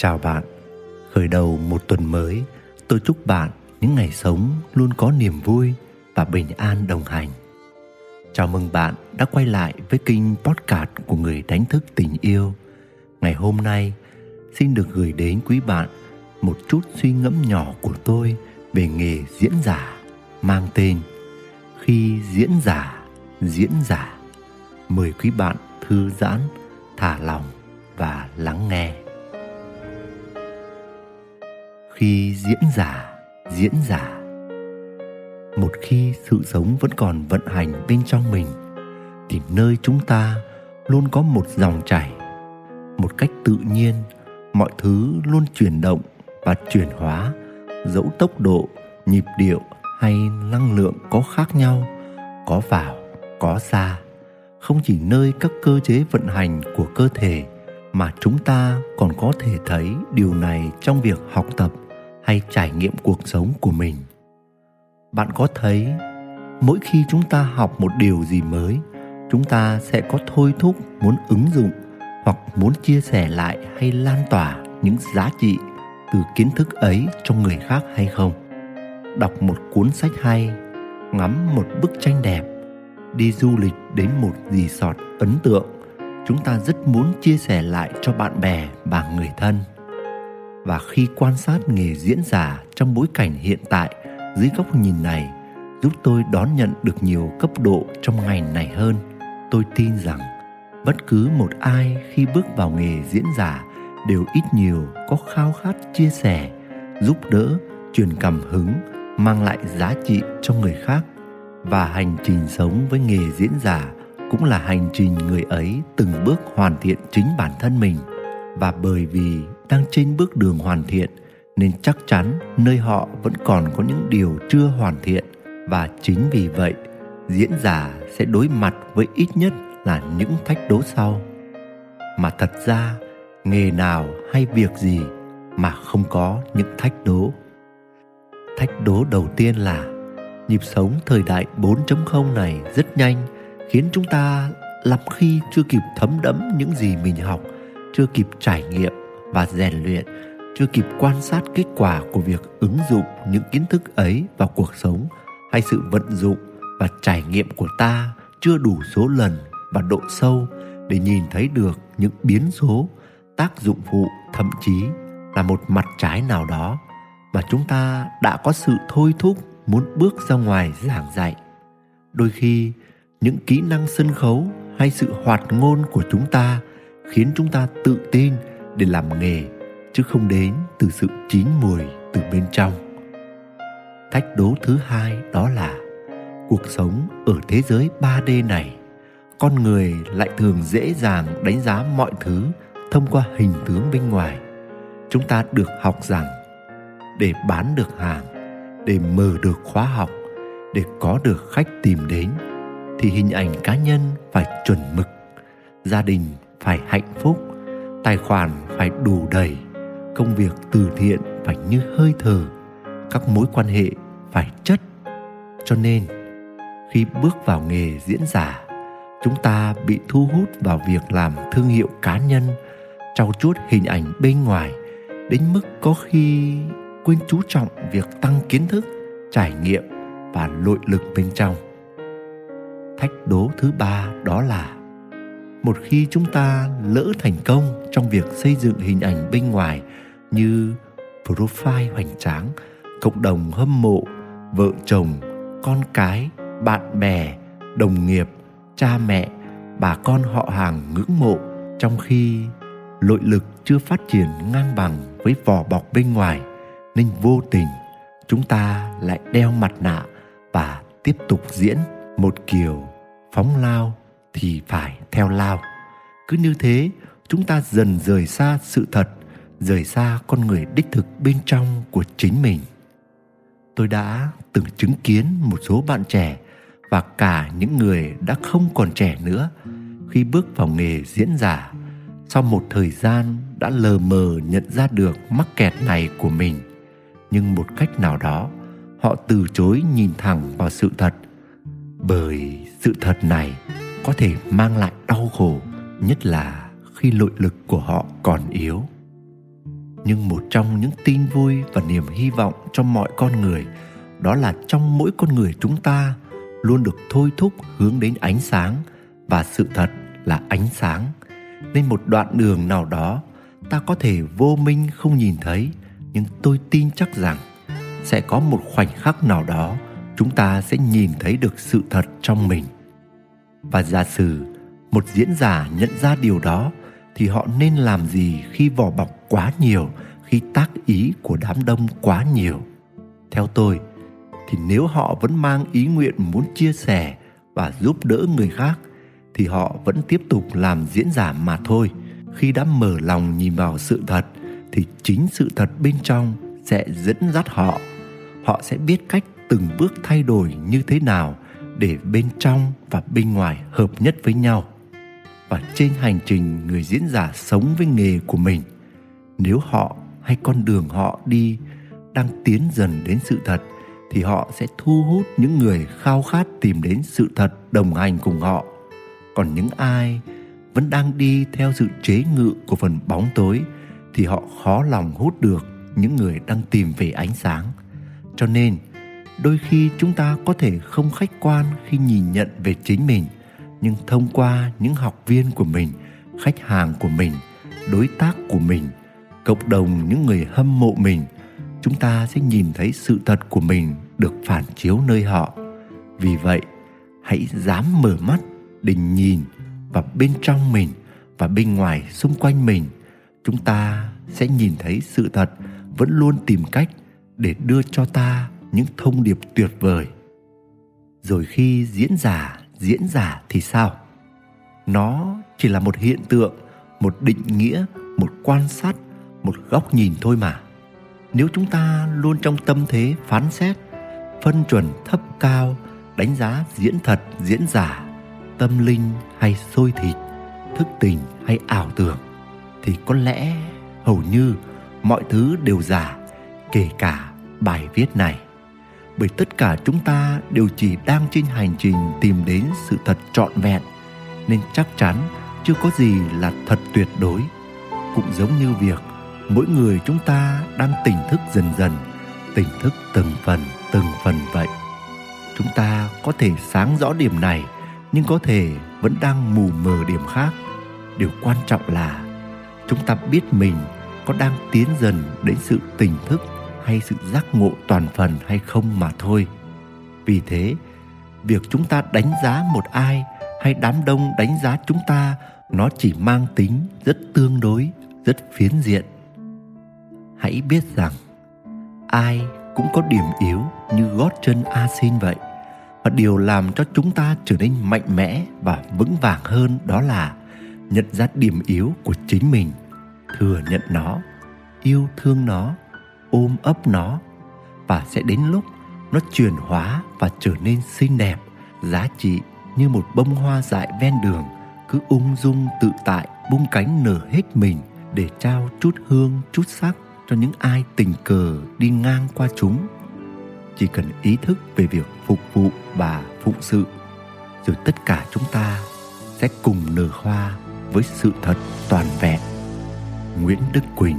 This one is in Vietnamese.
Chào bạn, khởi đầu một tuần mới, tôi chúc bạn những ngày sống luôn có niềm vui và bình an đồng hành. Chào mừng bạn đã quay lại với kênh podcast của người đánh thức tình yêu. Ngày hôm nay, xin được gửi đến quý bạn một chút suy ngẫm nhỏ của tôi về nghề diễn giả mang tên Khi diễn giả, diễn giả. Mời quý bạn thư giãn, thả lòng và lắng nghe. Khi diễn giả, diễn giả. Một khi sự sống vẫn còn vận hành bên trong mình thì nơi chúng ta luôn có một dòng chảy một cách tự nhiên mọi thứ luôn chuyển động và chuyển hóa dẫu tốc độ nhịp điệu hay năng lượng có khác nhau có vào có ra không chỉ nơi các cơ chế vận hành của cơ thể mà chúng ta còn có thể thấy điều này trong việc học tập hay trải nghiệm cuộc sống của mình. Bạn có thấy mỗi khi chúng ta học một điều gì mới, chúng ta sẽ có thôi thúc muốn ứng dụng hoặc muốn chia sẻ lại hay lan tỏa những giá trị từ kiến thức ấy cho người khác hay không? Đọc một cuốn sách hay, ngắm một bức tranh đẹp, đi du lịch đến một resort ấn tượng, chúng ta rất muốn chia sẻ lại cho bạn bè và người thân và khi quan sát nghề diễn giả trong bối cảnh hiện tại dưới góc nhìn này, giúp tôi đón nhận được nhiều cấp độ trong ngành này hơn. Tôi tin rằng bất cứ một ai khi bước vào nghề diễn giả đều ít nhiều có khao khát chia sẻ, giúp đỡ, truyền cảm hứng, mang lại giá trị cho người khác. Và hành trình sống với nghề diễn giả cũng là hành trình người ấy từng bước hoàn thiện chính bản thân mình. Và bởi vì đang trên bước đường hoàn thiện, nên chắc chắn nơi họ vẫn còn có những điều chưa hoàn thiện. Và chính vì vậy, diễn giả sẽ đối mặt với ít nhất là những thách đố sau. Mà thật ra, nghề nào hay việc gì mà không có những thách đố? Thách đố đầu tiên là nhịp sống thời đại 4.0 này rất nhanh, khiến chúng ta lắm khi chưa kịp thấm đẫm những gì mình học, chưa kịp trải nghiệm và rèn luyện, chưa kịp quan sát kết quả của việc ứng dụng những kiến thức ấy vào cuộc sống hay sự vận dụng và trải nghiệm của ta chưa đủ số lần và độ sâu để nhìn thấy được những biến số, tác dụng phụ, thậm chí là một mặt trái nào đó mà chúng ta đã có sự thôi thúc muốn bước ra ngoài giảng dạy. Đôi khi, những kỹ năng sân khấu hay sự hoạt ngôn của chúng ta khiến chúng ta tự tin để làm nghề, chứ không đến từ sự chín mùi từ bên trong. Thách đố thứ hai đó là, cuộc sống ở thế giới 3D này, con người lại thường dễ dàng đánh giá mọi thứ thông qua hình tướng bên ngoài. Chúng ta được học rằng, để bán được hàng, để mở được khóa học, để có được khách tìm đến, thì hình ảnh cá nhân phải chuẩn mực, gia đình phải hạnh phúc tài khoản phải đủ đầy, công việc từ thiện phải như hơi thở, các mối quan hệ phải chất. Cho nên, khi bước vào nghề diễn giả, chúng ta bị thu hút vào việc làm thương hiệu cá nhân, trau chuốt hình ảnh bên ngoài, đến mức có khi quên chú trọng việc tăng kiến thức, trải nghiệm và nội lực bên trong. Thách đố thứ ba đó là, một khi chúng ta lỡ thành công trong việc xây dựng hình ảnh bên ngoài như profile hoành tráng, cộng đồng hâm mộ, vợ chồng, con cái, bạn bè, đồng nghiệp, cha mẹ, bà con họ hàng ngưỡng mộ, trong khi nội lực chưa phát triển ngang bằng với vỏ bọc bên ngoài, nên vô tình chúng ta lại đeo mặt nạ và tiếp tục diễn một kiểu phóng lao thì phải theo lao. Cứ như thế chúng ta dần rời xa sự thật, rời xa con người đích thực bên trong của chính mình. Tôi đã từng chứng kiến một số bạn trẻ và cả những người đã không còn trẻ nữa khi bước vào nghề diễn giả sau một thời gian đã lờ mờ nhận ra được mắc kẹt này của mình. Nhưng một cách nào đó, họ từ chối nhìn thẳng vào sự thật, bởi sự thật này có thể mang lại đau khổ, nhất là khi nội lực của họ còn yếu. Nhưng một trong những tin vui và niềm hy vọng cho mọi con người đó là trong mỗi con người chúng ta luôn được thôi thúc hướng đến ánh sáng và sự thật là ánh sáng. Nên một đoạn đường nào đó ta có thể vô minh không nhìn thấy, nhưng tôi tin chắc rằng sẽ có một khoảnh khắc nào đó chúng ta sẽ nhìn thấy được sự thật trong mình. Và giả sử một diễn giả nhận ra điều đó thì họ nên làm gì khi vỏ bọc quá nhiều, khi tác ý của đám đông quá nhiều? Theo tôi, thì nếu họ vẫn mang ý nguyện muốn chia sẻ và giúp đỡ người khác, thì họ vẫn tiếp tục làm diễn giả mà thôi. Khi đã mở lòng nhìn vào sự thật, thì chính sự thật bên trong sẽ dẫn dắt họ. Họ sẽ biết cách từng bước thay đổi như thế nào để bên trong và bên ngoài hợp nhất với nhau và trên hành trình người diễn giả sống với nghề của mình. Nếu họ hay con đường họ đi đang tiến dần đến sự thật, thì họ sẽ thu hút những người khao khát tìm đến sự thật đồng hành cùng họ. Còn những ai vẫn đang đi theo sự chế ngự của phần bóng tối, thì họ khó lòng hút được những người đang tìm về ánh sáng. Cho nên, đôi khi chúng ta có thể không khách quan khi nhìn nhận về chính mình nhưng thông qua những học viên của mình, khách hàng của mình, đối tác của mình, cộng đồng những người hâm mộ mình, chúng ta sẽ nhìn thấy sự thật của mình được phản chiếu nơi họ. Vì vậy, hãy dám mở mắt để nhìn vào bên trong mình và bên ngoài xung quanh mình. Chúng ta sẽ nhìn thấy sự thật vẫn luôn tìm cách để đưa cho ta những thông điệp tuyệt vời. Rồi khi diễn giả diễn giả thì sao? Nó chỉ là một hiện tượng, một định nghĩa, một quan sát, một góc nhìn thôi mà. Nếu chúng ta luôn trong tâm thế phán xét, phân chuẩn thấp cao, đánh giá diễn thật, diễn giả, tâm linh hay sôi thịt, thức tình hay ảo tưởng, thì có lẽ hầu như mọi thứ đều giả, kể cả bài viết này bởi tất cả chúng ta đều chỉ đang trên hành trình tìm đến sự thật trọn vẹn, nên chắc chắn chưa có gì là thật tuyệt đối. Cũng giống như việc mỗi người chúng ta đang tỉnh thức dần dần, tỉnh thức từng phần từng phần vậy. Chúng ta có thể sáng rõ điểm này, nhưng có thể vẫn đang mù mờ điểm khác. Điều quan trọng là chúng ta biết mình có đang tiến dần đến sự tỉnh thức hay sự giác ngộ toàn phần hay không mà thôi. Vì thế, việc chúng ta đánh giá một ai hay đám đông đánh giá chúng ta, nó chỉ mang tính rất tương đối, rất phiến diện. Hãy biết rằng, ai cũng có điểm yếu như gót chân a xin vậy, và điều làm cho chúng ta trở nên mạnh mẽ và vững vàng hơn đó là nhận ra điểm yếu của chính mình, thừa nhận nó, yêu thương nó ôm ấp nó và sẽ đến lúc nó chuyển hóa và trở nên xinh đẹp, giá trị như một bông hoa dại ven đường cứ ung dung tự tại, bung cánh nở hết mình để trao chút hương, chút sắc cho những ai tình cờ đi ngang qua chúng. Chỉ cần ý thức về việc phục vụ và phụng sự, rồi tất cả chúng ta sẽ cùng nở hoa với sự thật toàn vẹn. Nguyễn đức quỳnh